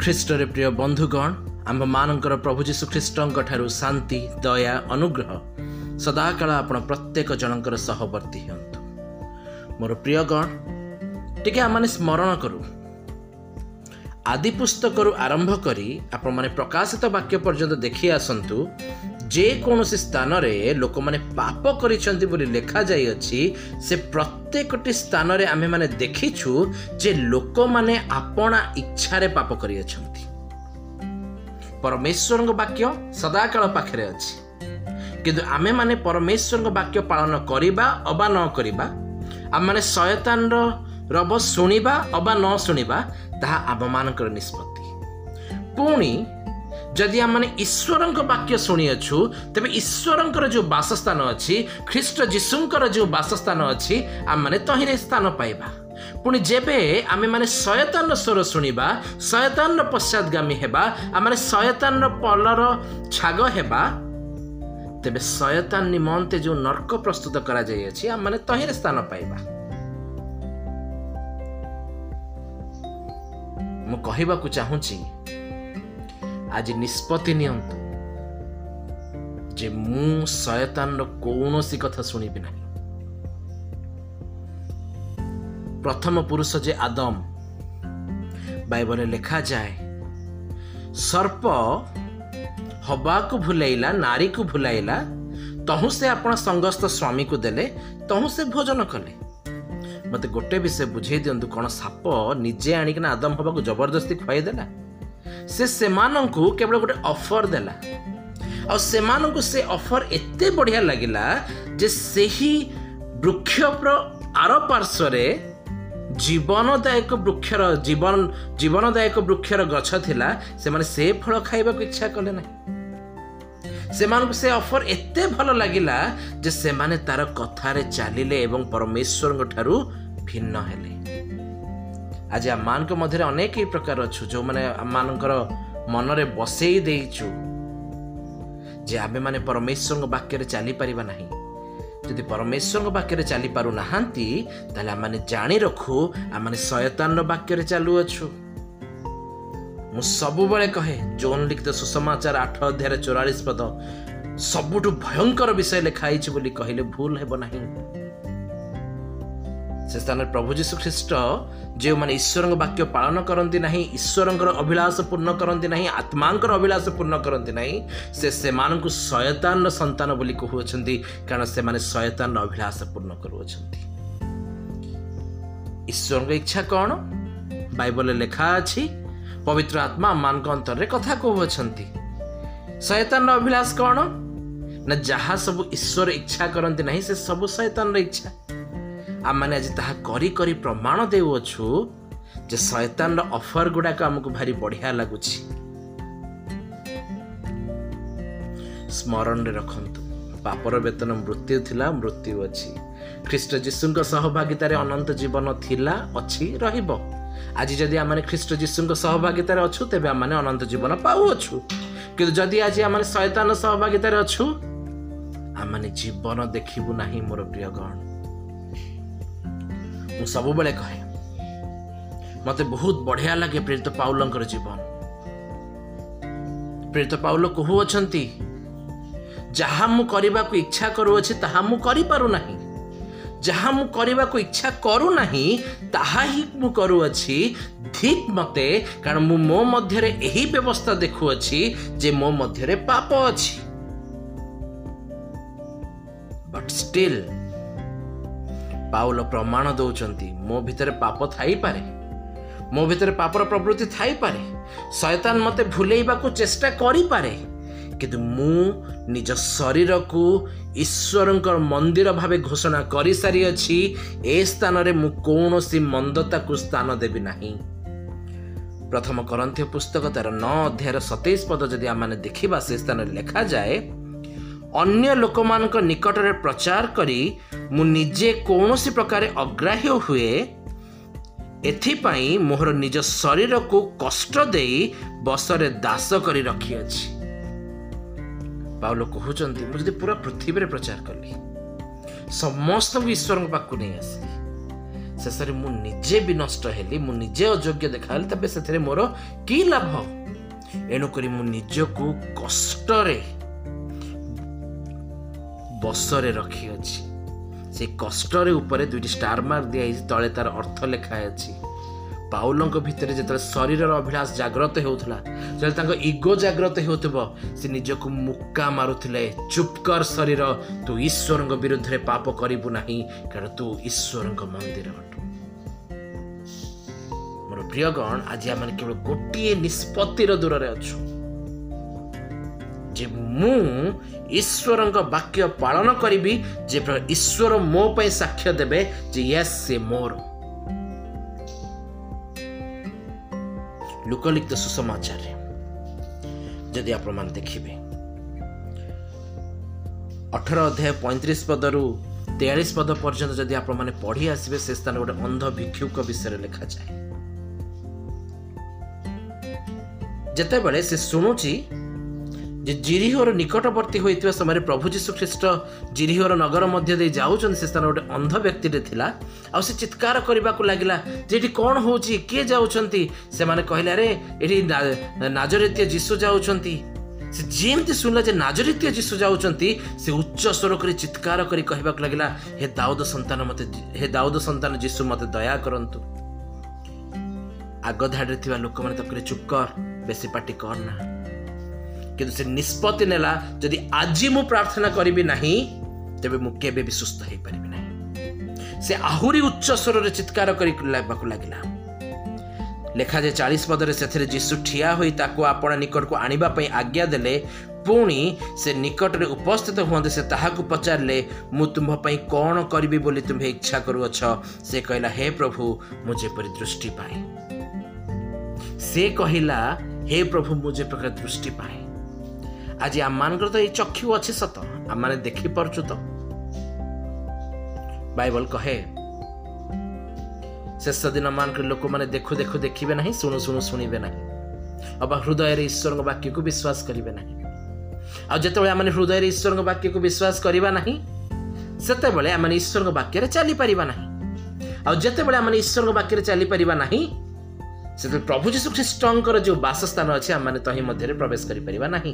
ଖ୍ରୀଷ୍ଟରେ ପ୍ରିୟ ବନ୍ଧୁଗଣ ଆମ୍ଭମାନଙ୍କର ପ୍ରଭୁ ଯୀଶୁ ଖ୍ରୀଷ୍ଟଙ୍କ ଠାରୁ ଶାନ୍ତି ଦୟା ଅନୁଗ୍ରହ ସଦାକାଳ ଆପଣ ପ୍ରତ୍ୟେକ ଜଣଙ୍କର ସହବର୍ତ୍ତୀ ହୁଅନ୍ତୁ। ମୋର ପ୍ରିୟଗଣ ଟିକେ ଆମମାନେ ସ୍ମରଣ କରୁ। ଆଦି ପୁସ୍ତକରୁ ଆରମ୍ଭ କରି ଆପଣମାନେ ପ୍ରକାଶିତ ବାକ୍ୟ ପର୍ଯ୍ୟନ୍ତ ଦେଖି ଆସନ୍ତୁ। ଯେକୌଣସି ସ୍ଥାନରେ ଲୋକମାନେ ପାପ କରିଛନ୍ତି ବୋଲି ଲେଖାଯାଇଅଛି ସେ ପ୍ରତ୍ୟେକଟି ସ୍ଥାନରେ ଆମେମାନେ ଦେଖିଛୁ ଯେ ଲୋକମାନେ ଆପଣା ଇଚ୍ଛାରେ ପାପ କରିଅଛନ୍ତି। ପରମେଶ୍ୱରଙ୍କ ବାକ୍ୟ ସଦାକାଳ ପାଖରେ ଅଛି। କିନ୍ତୁ ଆମେମାନେ ପରମେଶ୍ୱରଙ୍କ ବାକ୍ୟ ପାଳନ କରିବା ଅବା ନ କରିବା ଆମମାନେ ଶୟତାନର ରବ ଶୁଣିବା ଅବା ନ ଶୁଣିବା ତାହା ଆମମାନଙ୍କର ନିଷ୍ପତ୍ତି। ପୁଣି ଯଦି ଆମମାନେ ଈଶ୍ୱରଙ୍କ ବାକ୍ୟ ଶୁଣିଅଛୁ ତେବେ ଈଶ୍ୱରଙ୍କର ଯେଉଁ ବାସସ୍ଥାନ ଅଛି ଖ୍ରୀଷ୍ଟ ଯୀଶୁଙ୍କର ଯେଉଁ ବାସସ୍ଥାନ ଅଛି ଆମମାନେ ତହିଁରେ ସ୍ଥାନ ପାଇବା ପୁଣି ଯେବେ ଆମେମାନେ ଶୟତାନର ସ୍ୱର ଶୁଣିବା ଶୟତାନର ପଶ୍ଚାଦଗାମୀ ହେବା ଆମମାନେ ଶୟତାନର ପଲର ଛାଗ ହେବା ତେବେ ଶୟତାନ ନିମନ୍ତେ ଯେଉଁ ନର୍କ ପ୍ରସ୍ତୁତ କରାଯାଇଅଛି ଆମମାନେ ତହିଁରେ ସ୍ଥାନ ପାଇବା ମୁଁ କହିବାକୁ ଚାହୁଁଛି ଆଜି ନିଷ୍ପତ୍ତି ନିଅନ୍ତୁ ଯେ ମୁଁ ଶୟତାନର କୌଣସି କଥା ଶୁଣିବି ନାହିଁ। ପ୍ରଥମ ପୁରୁଷ ଯେ ଆଦମ ବାଇବଲରେ ଲେଖାଯାଏ ସର୍ପ ହବାକୁ ଭୁଲାଇଲା ନାରୀକୁ ଭୁଲାଇଲା ତହୁଁ ସେ ଆପଣ ସଙ୍ଗସ୍ଥ ସ୍ୱାମୀକୁ ଦେଲେ ତହୁଁ ସେ ଭୋଜନ କଲେ। ମୋତେ ଗୋଟେ ବିଷୟ ବୁଝେଇ ଦିଅନ୍ତୁ କ'ଣ ସାପ ନିଜେ ଆଣିକିନା ଆଦମ ହବାକୁ ଜବରଦସ୍ତି ଖୁଆଇଦେଲା ସେ ସେମାନଙ୍କୁ କେବଳ ଗୋଟେ ଅଫର ଦେଲା। ଆଉ ସେମାନଙ୍କୁ ସେ ଅଫର ଏତେ ବଢ଼ିଆ ଲାଗିଲା ଯେ ସେହି ବୃକ୍ଷର ଆର ପାର୍ଶ୍ୱରେ ଜୀବନଦାୟକ ବୃକ୍ଷର ଜୀବନ ଜୀବନଦାୟକ ବୃକ୍ଷର ଗଛ ଥିଲା ସେମାନେ ସେ ଫଳ ଖାଇବାକୁ ଇଚ୍ଛା କଲେ ନାହିଁ। ସେମାନଙ୍କୁ ସେ ଅଫର ଏତେ ଭଲ ଲାଗିଲା ଯେ ସେମାନେ ତାର କଥାରେ ଚାଲିଲେ ଏବଂ ପରମେଶ୍ୱରଙ୍କ ଠାରୁ ଭିନ୍ନ ହେଲେ। ଆଜି ଆମମାନଙ୍କ ମଧ୍ୟରେ ଅନେକ ଏହି ପ୍ରକାର ଅଛୁ ଯେଉଁମାନେ ଆମମାନଙ୍କର ମନରେ ବସେଇ ଦେଇଛୁ ଯେ ଆମେମାନେ ପରମେଶ୍ୱରଙ୍କ ବାକ୍ୟରେ ଚାଲିପାରିବା ନାହିଁ। ଯଦି ପରମେଶ୍ୱରଙ୍କ ବାକ୍ୟରେ ଚାଲିପାରୁନାହାନ୍ତି ତାହେଲେ ଆମମାନେ ଜାଣି ରଖୁ ଆମମାନେ ଶୟତାନର ବାକ୍ୟରେ ଚାଲୁଅଛୁ। ମୁଁ ସବୁବେଳେ କହେ ଜୋନ୍ ଲିଖିତ ସୁସମାଚାର ଆଠ ଅଧ୍ୟାୟରେ ଚଉରାଳିଶ ପଦ ସବୁଠୁ ଭୟଙ୍କର ବିଷୟ ଲେଖା ହେଇଛି ବୋଲି କହିଲେ ଭୁଲ ହେବ ନାହିଁ। ସେ ସ୍ଥାନରେ ପ୍ରଭୁ ଯୀଶୁ ଖ୍ରୀଷ୍ଟ ଯେଉଁମାନେ ଈଶ୍ୱରଙ୍କ ବାକ୍ୟ ପାଳନ କରନ୍ତି ନାହିଁ ଈଶ୍ୱରଙ୍କର ଅଭିଳାଷ ପୂର୍ଣ୍ଣ କରନ୍ତି ନାହିଁ ଆତ୍ମାଙ୍କର ଅଭିଳାଷ ପୂର୍ଣ୍ଣ କରନ୍ତି ନାହିଁ ସେ ସେମାନଙ୍କୁ ଶୟତାନର ସନ୍ତାନ ବୋଲି କହୁଅଛନ୍ତି କାରଣ ସେମାନେ ଶୟତାନର ଅଭିଳାଷ ପୂର୍ଣ୍ଣ କରୁଅଛନ୍ତି। ଈଶ୍ୱରଙ୍କ ଇଚ୍ଛା କ'ଣ? ବାଇବଲରେ ଲେଖା ଅଛି ପବିତ୍ର ଆତ୍ମା ଆମମାନଙ୍କ ଅନ୍ତରରେ କଥା କହୁଅଛନ୍ତି। ଶୟତାନର ଅଭିଳାଷ କ'ଣ? ନା ଯାହା ସବୁ ଈଶ୍ୱର ଇଚ୍ଛା କରନ୍ତି ନାହିଁ ସେ ସବୁ ଶୟତାନର ଇଚ୍ଛା। ଆମମାନେ ଆଜି ତାହା କରି କରି ପ୍ରମାଣ ଦେଉଅଛୁ ଯେ ଶୟତାନର ଅଫର ଗୁଡାକ ଆମକୁ ଭାରି ବଢିଆ ଲାଗୁଛି। ସ୍ମରଣରେ ରଖନ୍ତୁ ପାପର ବେତନ ମୃତ୍ୟୁ ଥିଲା ମୃତ୍ୟୁ ଅଛି। ଖ୍ରୀଷ୍ଟ ଯୀଶୁଙ୍କ ସହଭାଗିତାରେ ଅନନ୍ତ ଜୀବନ ଥିଲା ଅଛି ରହିବ। ଆଜି ଯଦି ଆମେ ଖ୍ରୀଷ୍ଟ ଯୀଶୁଙ୍କ ସହଭାଗିତାରେ ଅଛୁ ତେବେ ଆମେ ଅନନ୍ତ ଜୀବନ ପାଉଅଛୁ। କିନ୍ତୁ ଯଦି ଆଜି ଆମେ ଶୟତାନ ସହଭାଗିତାରେ ଅଛୁ ଆମେ ଜୀବନ ଦେଖିବୁ ନାହିଁ ମୋର ପ୍ରିୟ ଗଣ। ମୁଁ ସବୁବେଳେ କହେ ମତେ ବହୁତ ବଢିଆ ଲାଗେ ପ୍ରେରିତ ପାଉଲଙ୍କର ଜୀବନ। ପ୍ରେରିତ ପାଉଲ କହୁଅଛନ୍ତି ଯାହା ମୁଁ କରିବାକୁ ଇଚ୍ଛା କରୁଅଛି ତାହା ମୁଁ କରିପାରୁନାହିଁ। ଯାହା ମୁଁ କରିବାକୁ ଇଚ୍ଛା କରୁନାହିଁ ତାହା ହିଁ ମୁଁ କରୁଅଛି। ଠିକ୍ ମତେ କାରଣ ମୁଁ ମୋ ମଧ୍ୟରେ ଏହି ବ୍ୟବସ୍ଥା ଦେଖୁଅଛି ଯେ ମୋ ମଧ୍ୟରେ ପାପ ଅଛି। ବଟ୍ ଷ୍ଟିଲ୍ ପାଉଲ ପ୍ରମାଣ ଦଉଛନ୍ତି ମୋ ଭିତରେ ପାପ ଥାଇପାରେ। ମୋ ଭିତରେ ପାପର ପ୍ରବୃତ୍ତି ଥାଇପାରେ। ଶୟତାନ ମୋତେ ଭୁଲେଇବାକୁ ଚେଷ୍ଟା କରିପାରେ। କିନ୍ତୁ ମୁଁ ନିଜ ଶରୀରକୁ ଈଶ୍ୱରଙ୍କ ମନ୍ଦିର ଭାବେ ଘୋଷଣା କରିସାରିଅଛି ଏ ସ୍ଥାନରେ ମୁଁ କୌଣସି ମନ୍ଦତାକୁ ସ୍ଥାନ ଦେବି ନାହିଁ। ପ୍ରଥମ କରନ୍ଥୀୟ ପୁସ୍ତକ ତାର ନଅ ଅଧ୍ୟାୟର ସତେଇଶ ପଦ ଯଦି ଆମେ ଦେଖିବା ସେ ସ୍ଥାନରେ ଲେଖାଯାଏ ଅନ୍ୟ ଲୋକମାନଙ୍କ ନିକଟରେ ପ୍ରଚାର କରି ମୁଁ ନିଜେ କୌଣସି ପ୍ରକାର ଅଗ୍ରାହ୍ୟ ହୁଏ ଏଥିପାଇଁ ମୋର ନିଜ ଶରୀରକୁ କଷ୍ଟ ଦେଇ ବସରେ ଦାସ କରି ରଖିଅଛି। ପାଉଲ କହୁଛନ୍ତି ମୁଁ ଯଦି ପୁରା ପୃଥିବୀରେ ପ୍ରଚାର କଲି ସମସ୍ତଙ୍କୁ ଈଶ୍ୱରଙ୍କ ପାଖକୁ ନେଇ ଆସିଲି ଶେଷରେ ମୁଁ ନିଜେ ବି ନଷ୍ଟ ହେଲି ମୁଁ ନିଜେ ଅଯୋଗ୍ୟ ଦେଖାହେଲି ତେବେ ସେଥିରେ ମୋର କି ଲାଭ? ଏଣୁକରି ମୁଁ ନିଜକୁ କଷ୍ଟରେ ବସରେ ରଖିଅଛି। ସେ କଷ୍ଟରେ ଉପରେ ଦୁଇଟି ଷ୍ଟାର ମାର୍କ ଦିଆହେଇଛି ତଳେ ତାର ଅର୍ଥ ଲେଖା ଅଛି ପାଉଲଙ୍କ ଭିତରେ ଯେତେବେଳେ ଶରୀରର ଅଭିଳାଷ ଜାଗ୍ରତ ହେଉଥିଲା ଯେତେବେଳେ ତାଙ୍କ ଇଗୋ ଜାଗ୍ରତ ହେଉଥିବ ସେ ନିଜକୁ ମୁକା ମାରୁଥିଲେ। ଚୁପକର ଶରୀର ତୁ ଈଶ୍ୱରଙ୍କ ବିରୁଦ୍ଧରେ ପାପ କରିବୁ ନାହିଁ କାରଣ ତୁ ଈଶ୍ୱରଙ୍କ ମନ୍ଦିର ଅଟୁ। ମୋର ପ୍ରିୟଗଣ ଆଜି ଆମେ କେବଳ ଗୋଟିଏ ନିଷ୍ପତ୍ତିର ଦୂରରେ ଅଛୁ। ଯେ ମୁଁ ଈଶ୍ୱରଙ୍କ ବାକ୍ୟ ପାଳନ କରିବି ଯେ ଈଶ୍ୱର ମୋ ପାଇଁ ସାକ୍ଷ୍ୟ ଦେବେ ଯେ ୟେସ୍ ସେ ମୋର ଲୋକଲିଖିତ ସୁସମାଚାରରେ ଯଦି ଆପଣମାନେ ଦେଖିବେ ଅଠର ଅଧ୍ୟାୟ ପଇଁତିରିଶ ପଦରୁ ତେୟାଳିଶ ପଦ ପର୍ଯ୍ୟନ୍ତ ଯଦି ଆପଣମାନେ ପଢ଼ି ଆସିବେ ସେ ସ୍ଥାନ ଗୋଟେ ଅନ୍ଧ ଭିକ୍ଷୁକ ବିଷୟରେ ଲେଖାଯାଏ ଯେତେବେଳେ ସେ ଶୁଣୁଛି ଯେ ଜିରିହୋର ନିକଟବର୍ତ୍ତୀ ହୋଇଥିବା ସମୟରେ ପ୍ରଭୁ ଯୀଶୁ ଖ୍ରୀଷ୍ଟ ଜିରିହୋର ନଗର ମଧ୍ୟ ଦେଇ ଯାଉଛନ୍ତି ସେ ସ୍ଥାନ ଗୋଟେ ଅନ୍ଧ ବ୍ୟକ୍ତିଟେ ଥିଲା। ଆଉ ସେ ଚିତ୍କାର କରିବାକୁ ଲାଗିଲା ଯେ ଏଠି କ'ଣ ହେଉଛି କିଏ ଯାଉଛନ୍ତି? ସେମାନେ କହିଲେ ଆରେ ଏଠି ନାଜରିତୀୟ ଯୀଶୁ ଯାଉଛନ୍ତି। ସେ ଯେମିତି ଶୁଣିଲା ଯେ ନାଜରିତୀୟ ଯୀଶୁ ଯାଉଛନ୍ତି ସେ ଉଚ୍ଚ ସ୍ୱର କରି ଚିତ୍କାର କରି କହିବାକୁ ଲାଗିଲା ହେ ଦାଉଦ ସନ୍ତାନ ମତେ ହେ ଦାଉଦ ସନ୍ତାନ ଯୀଶୁ ମତେ ଦୟା କରନ୍ତୁ। ଆଗ ଧାଡ଼ିରେ ଥିବା ଲୋକମାନେ ତାକୁ ଚୁପ୍ କର ବେଶୀ ପାଟି କର ନା। କିନ୍ତୁ ସେ ନିଷ୍ପତ୍ତି ନେଲା ଯଦି ଆଜି ମୁଁ ପ୍ରାର୍ଥନା କରିବି ନାହିଁ ତେବେ ମୁଁ କେବେ ବି ସୁସ୍ଥ ହେଇପାରିବି ନାହିଁ ସେ ଆହୁରି ଉଚ୍ଚ ସ୍ୱରରେ ଚିତ୍କାର କରି ଲାଗିଲା ଲେଖାଯାଏ ଚାଳିଶ ପଦରେ ସେଥିରେ ଯୀଶୁ ଠିଆ ହୋଇ ତାକୁ ଆପଣ ନିକଟକୁ ଆଣିବା ପାଇଁ ଆଜ୍ଞା ଦେଲେ ପୁଣି ସେ ନିକଟରେ ଉପସ୍ଥିତ ହୁଅନ୍ତି ସେ ତାହାକୁ ପଚାରିଲେ ମୁଁ ତୁମ୍ଭ ପାଇଁ କ'ଣ କରିବି ବୋଲି ତୁମ୍ଭେ ଇଚ୍ଛା କରୁଅଛ? ସେ କହିଲା ହେ ପ୍ରଭୁ ମୁଁ ଯେପରି ଦୃଷ୍ଟି ପାଏ। ସେ କହିଲା ହେ ପ୍ରଭୁ ମୁଁ ଯେ ପ୍ରକାର ଦୃଷ୍ଟି ପାଏ। ଆଜି ଆମମାନଙ୍କର ତ ଏଇ ଚକ୍ଷୁ ଅଛି ସତ। ଆମମାନେ ଦେଖିପାରୁଛୁ ତ। ବାଇବଲ କହେ ଶେଷ ଦିନ ମାନଙ୍କରେ ଲୋକମାନେ ଦେଖୁ ଦେଖୁ ଦେଖିବେ ନାହିଁ ଶୁଣୁ ଶୁଣୁ ଶୁଣିବେ ନାହିଁ। ଅବା ହୃଦୟରେ ଈଶ୍ୱରଙ୍କ ବାକ୍ୟକୁ ବିଶ୍ୱାସ କରିବେ ନାହିଁ। ଆଉ ଯେତେବେଳେ ଆମେ ହୃଦୟରେ ଈଶ୍ୱରଙ୍କ ବାକ୍ୟକୁ ବିଶ୍ୱାସ କରିବା ନାହିଁ ସେତେବେଳେ ଆମେ ଈଶ୍ୱରଙ୍କ ବାକ୍ୟରେ ଚାଲିପାରିବା ନାହିଁ। ଆଉ ଯେତେବେଳେ ଆମେ ଈଶ୍ୱରଙ୍କ ବାକ୍ୟରେ ଚାଲିପାରିବା ନାହିଁ ସେତେବେଳେ ପ୍ରଭୁ ଯୀଶୁ ଖ୍ରୀଷ୍ଟଙ୍କର ଯେଉଁ ବାସସ୍ଥାନ ଅଛି ଆମମାନେ ତହିଁ ମଧ୍ୟରେ ପ୍ରବେଶ କରିପାରିବା ନାହିଁ।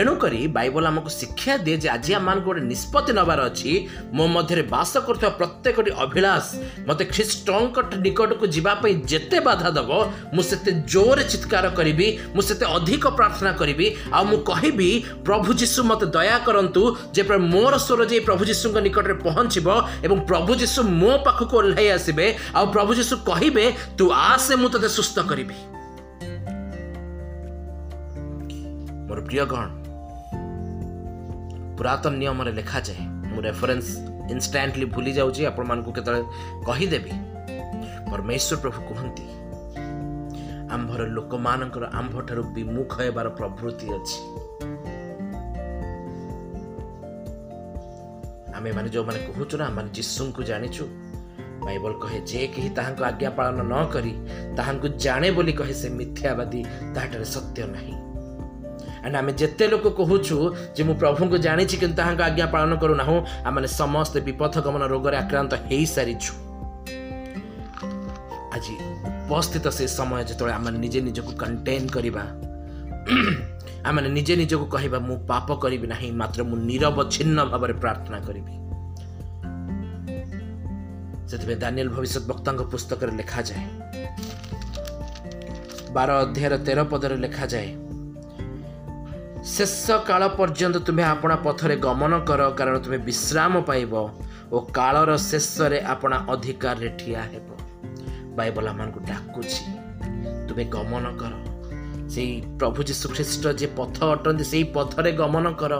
ଏଣୁକରି ବାଇବଲ ଆମକୁ ଶିକ୍ଷା ଦିଏ ଯେ ଆଜି ଆମମାନଙ୍କୁ ଗୋଟେ ନିଷ୍ପତ୍ତି ନେବାର ଅଛି। ମୋ ମଧ୍ୟରେ ବାସ କରୁଥିବା ପ୍ରତ୍ୟେକଟି ଅଭିଳାଷ ମୋତେ ଖ୍ରୀଷ୍ଟଙ୍କ ନିକଟକୁ ଯିବା ପାଇଁ ଯେତେ ବାଧା ଦେବ ମୁଁ ସେତେ ଜୋରରେ ଚିତ୍କାର କରିବି ମୁଁ ସେତେ ଅଧିକ ପ୍ରାର୍ଥନା କରିବି। ଆଉ ମୁଁ କହିବି ପ୍ରଭୁ ଯୀଶୁ ମୋତେ ଦୟା କରନ୍ତୁ ଯେ ମୋର ସ୍ୱର ଯାଇ ପ୍ରଭୁ ଯୀଶୁଙ୍କ ନିକଟରେ ପହଞ୍ଚିବ ଏବଂ ପ୍ରଭୁ ଯୀଶୁ ମୋ ପାଖକୁ ଓହ୍ଲାଇ ଆସିବେ ଆଉ ପ୍ରଭୁ ଯୀଶୁ କହିବେ ତୁ ଆସେ ମୁଁ ତୋତେ ସୁସ୍ଥ କରିବି। ମୋର ପ୍ରିୟ ଗଣ ପୁରାତନ ନିୟମରେ ଲେଖାଯାଏ ମୁଁ ରେଫରେନ୍ସ ଇନଷ୍ଟାଣ୍ଟଲି ଭୁଲି ଯାଉଛି ଆପଣମାନଙ୍କୁ କେତେବେଳେ କହିଦେବି। ପରମେଶ୍ୱର ପ୍ରଭୁ କୁହନ୍ତି ଆମ୍ଭର ଲୋକମାନଙ୍କର ଆମ୍ଭଠାରୁ ବିମୁଖ ହେବାର ପ୍ରବୃତ୍ତି ଅଛି। ଆମେମାନେ ଯେଉଁମାନେ କହୁଛୁ ନା ଆମେ ଯୀଶୁଙ୍କୁ ଜାଣିଛୁ। ବାଇବଲ କହେ ଯେ କେହି ତାହାଙ୍କ ଆଜ୍ଞା ପାଳନ ନ କରି ତାହାଙ୍କୁ ଜାଣେ ବୋଲି କହେ ସେ ମିଥ୍ୟାବାଦୀ ତାହାଠାରେ ସତ୍ୟ ନାହିଁ। ଆଣ୍ଡ ଆମେ ଯେତେ ଲୋକ କହୁଛୁ ଯେ ମୁଁ ପ୍ରଭୁଙ୍କୁ ଜାଣିଛି କିନ୍ତୁ ତାହାଙ୍କ ଆଜ୍ଞା ପାଳନ କରୁନାହୁଁ ଆମେ ସମସ୍ତେ ବିପଥ ଗମନ ରୋଗରେ ଆକ୍ରାନ୍ତ ହେଇସାରିଛୁ ଆଜି ଉପସ୍ଥିତ ସେ ସମୟ ଯେତେବେଳେ ଆମେ ନିଜେ ନିଜକୁ କଣ୍ଟେନ୍ କରିବା ଆମେ ନିଜେ ନିଜକୁ କହିବା ମୁଁ ପାପ କରିବି ନାହିଁ ମାତ୍ର ମୁଁ ନିରବଚ୍ଛିନ୍ନ ଭାବରେ ପ୍ରାର୍ଥନା କରିବି ସେଥିପାଇଁ ଦାନିଏଲ ଭବିଷ୍ୟତ ବକ୍ତାଙ୍କ ପୁସ୍ତକରେ ଲେଖାଯାଏ ବାର ଅଧ୍ୟାୟର ତେର ପଦରେ ଲେଖାଯାଏ ଶେଷ କାଳ ପର୍ଯ୍ୟନ୍ତ ତୁମେ ଆପଣା ପଥରେ ଗମନ କର କାରଣ ତୁମେ ବିଶ୍ରାମ ପାଇବ ଓ କାଳର ଶେଷରେ ଆପଣା ଅଧିକାରରେ ଠିଆ ହେବ। ବାଇବଲ ଆମମାନଙ୍କୁ ଡାକୁଛି ତୁମେ ଗମନ କର। ସେଇ ପ୍ରଭୁ ଯୀଶୁ ଖ୍ରୀଷ୍ଟ ଯେ ପଥ ଅଟନ୍ତି ସେଇ ପଥରେ ଗମନ କର।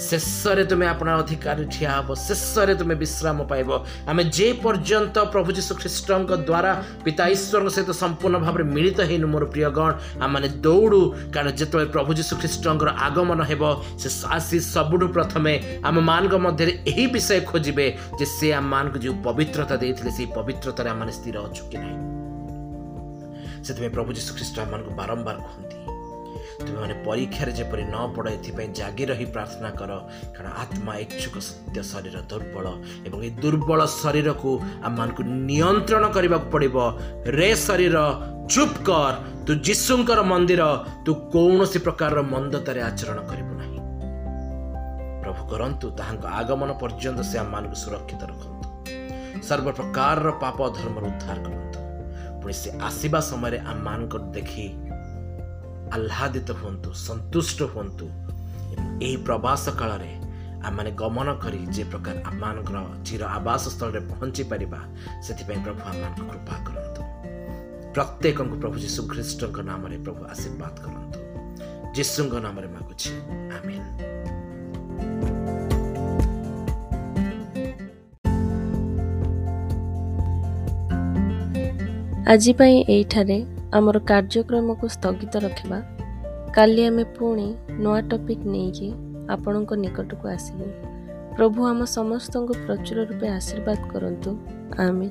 ଶେଷରେ ତୁମେ ଆପଣ ଅଧିକାରୀ ଠିଆ ହେବ ଶେଷରେ ତୁମେ ବିଶ୍ରାମ ପାଇବ ଆମେ ଯେ ପର୍ଯ୍ୟନ୍ତ ପ୍ରଭୁ ଯୀଶୁ ଖ୍ରୀଷ୍ଟଙ୍କ ଦ୍ୱାରା ପିତା ଈଶ୍ୱରଙ୍କ ସହିତ ସମ୍ପୂର୍ଣ୍ଣ ଭାବରେ ମିଳିତ ହେଇନୁ ମୋର ପ୍ରିୟ ଗଣ ଆମମାନେ ଦୌଡ଼ୁ କାରଣ ଯେତେବେଳେ ପ୍ରଭୁ ଯୀଶୁ ଖ୍ରୀଷ୍ଟଙ୍କର ଆଗମନ ହେବ ସେ ଆସି ସବୁଠୁ ପ୍ରଥମେ ଆମମାନଙ୍କ ମଧ୍ୟରେ ଏହି ବିଷୟ ଖୋଜିବେ ଯେ ସେ ଆମମାନଙ୍କୁ ଯେଉଁ ପବିତ୍ରତା ଦେଇଥିଲେ ସେଇ ପବିତ୍ରତାରେ ଆମମାନେ ସ୍ଥିର ଅଛୁ କି ନାହିଁ ସେଥିପାଇଁ ପ୍ରଭୁ ଯୀଶୁ ଖ୍ରୀଷ୍ଟ ଆମମାନଙ୍କୁ ବାରମ୍ବାର କୁହନ୍ତି ତୁମେମାନେ ପରୀକ୍ଷାରେ ଯେପରି ନ ପଡ଼ ଏଥିପାଇଁ ଜାଗି ରହି ପ୍ରାର୍ଥନା କର। କାରଣ ଆତ୍ମା ଇଚ୍ଛୁକ ସତ୍ୟ ଶରୀର ଦୁର୍ବଳ ଏବଂ ଏ ଦୁର୍ବଳ ଶରୀରକୁ ଆମମାନଙ୍କୁ ନିୟନ୍ତ୍ରଣ କରିବାକୁ ପଡ଼ିବ। ରେ ଶରୀର ଚୁପ୍ କର। ତୁ ଯୀଶୁଙ୍କର ମନ୍ଦିର ତୁ କୌଣସି ପ୍ରକାରର ମନ୍ଦତାରେ ଆଚରଣ କରିବୁ ନାହିଁ। ପ୍ରଭୁ କରନ୍ତୁ ତାହାଙ୍କ ଆଗମନ ପର୍ଯ୍ୟନ୍ତ ସେ ଆମମାନଙ୍କୁ ସୁରକ୍ଷିତ ରଖନ୍ତୁ। ସର୍ବପ୍ରକାରର ପାପ ଧର୍ମରୁ ଉଦ୍ଧାର କରନ୍ତୁ। ପୁଣି ସେ ଆସିବା ସମୟରେ ଆମମାନଙ୍କର ଦେଖି ଆହ୍ଲାଦିତ ହୁଅନ୍ତୁ ସନ୍ତୁଷ୍ଟ ହୁଅନ୍ତୁ। ଏହି ପ୍ରବାସ କାଳରେ ଆମମାନେ ଗମନ କରି ଯେ ପ୍ରକାର ଆମମାନଙ୍କର ଚିର ଆବାସ ସ୍ଥଳରେ ପହଞ୍ଚି ପାରିବା ସେଥିପାଇଁ ପ୍ରଭୁ ଆମମାନଙ୍କୁ କୃପା କରନ୍ତୁ। ପ୍ରତ୍ୟେକଙ୍କୁ ପ୍ରଭୁ ଯୀଶୁ ଖ୍ରୀଷ୍ଟଙ୍କ ନାମରେ ପ୍ରଭୁ ଆଶୀର୍ବାଦ କରନ୍ତୁ। ଯୀଶୁଙ୍କ ନାମରେ ମାଗୁଛି ଆମିନ୍। ଆଜି ପାଇଁ ଏଇଠାରେ ଆମର କାର୍ଯ୍ୟକ୍ରମକୁ ସ୍ଥଗିତ ରଖିବା। କାଲି ଆମେ ପୁଣି ନୂଆ ଟପିକ୍ ନେଇକି ଆପଣଙ୍କ ନିକଟକୁ ଆସିବୁ। ପ୍ରଭୁ ଆମ ସମସ୍ତଙ୍କୁ ପ୍ରଚୁର ରୂପେ ଆଶୀର୍ବାଦ କରନ୍ତୁ। ଆମେ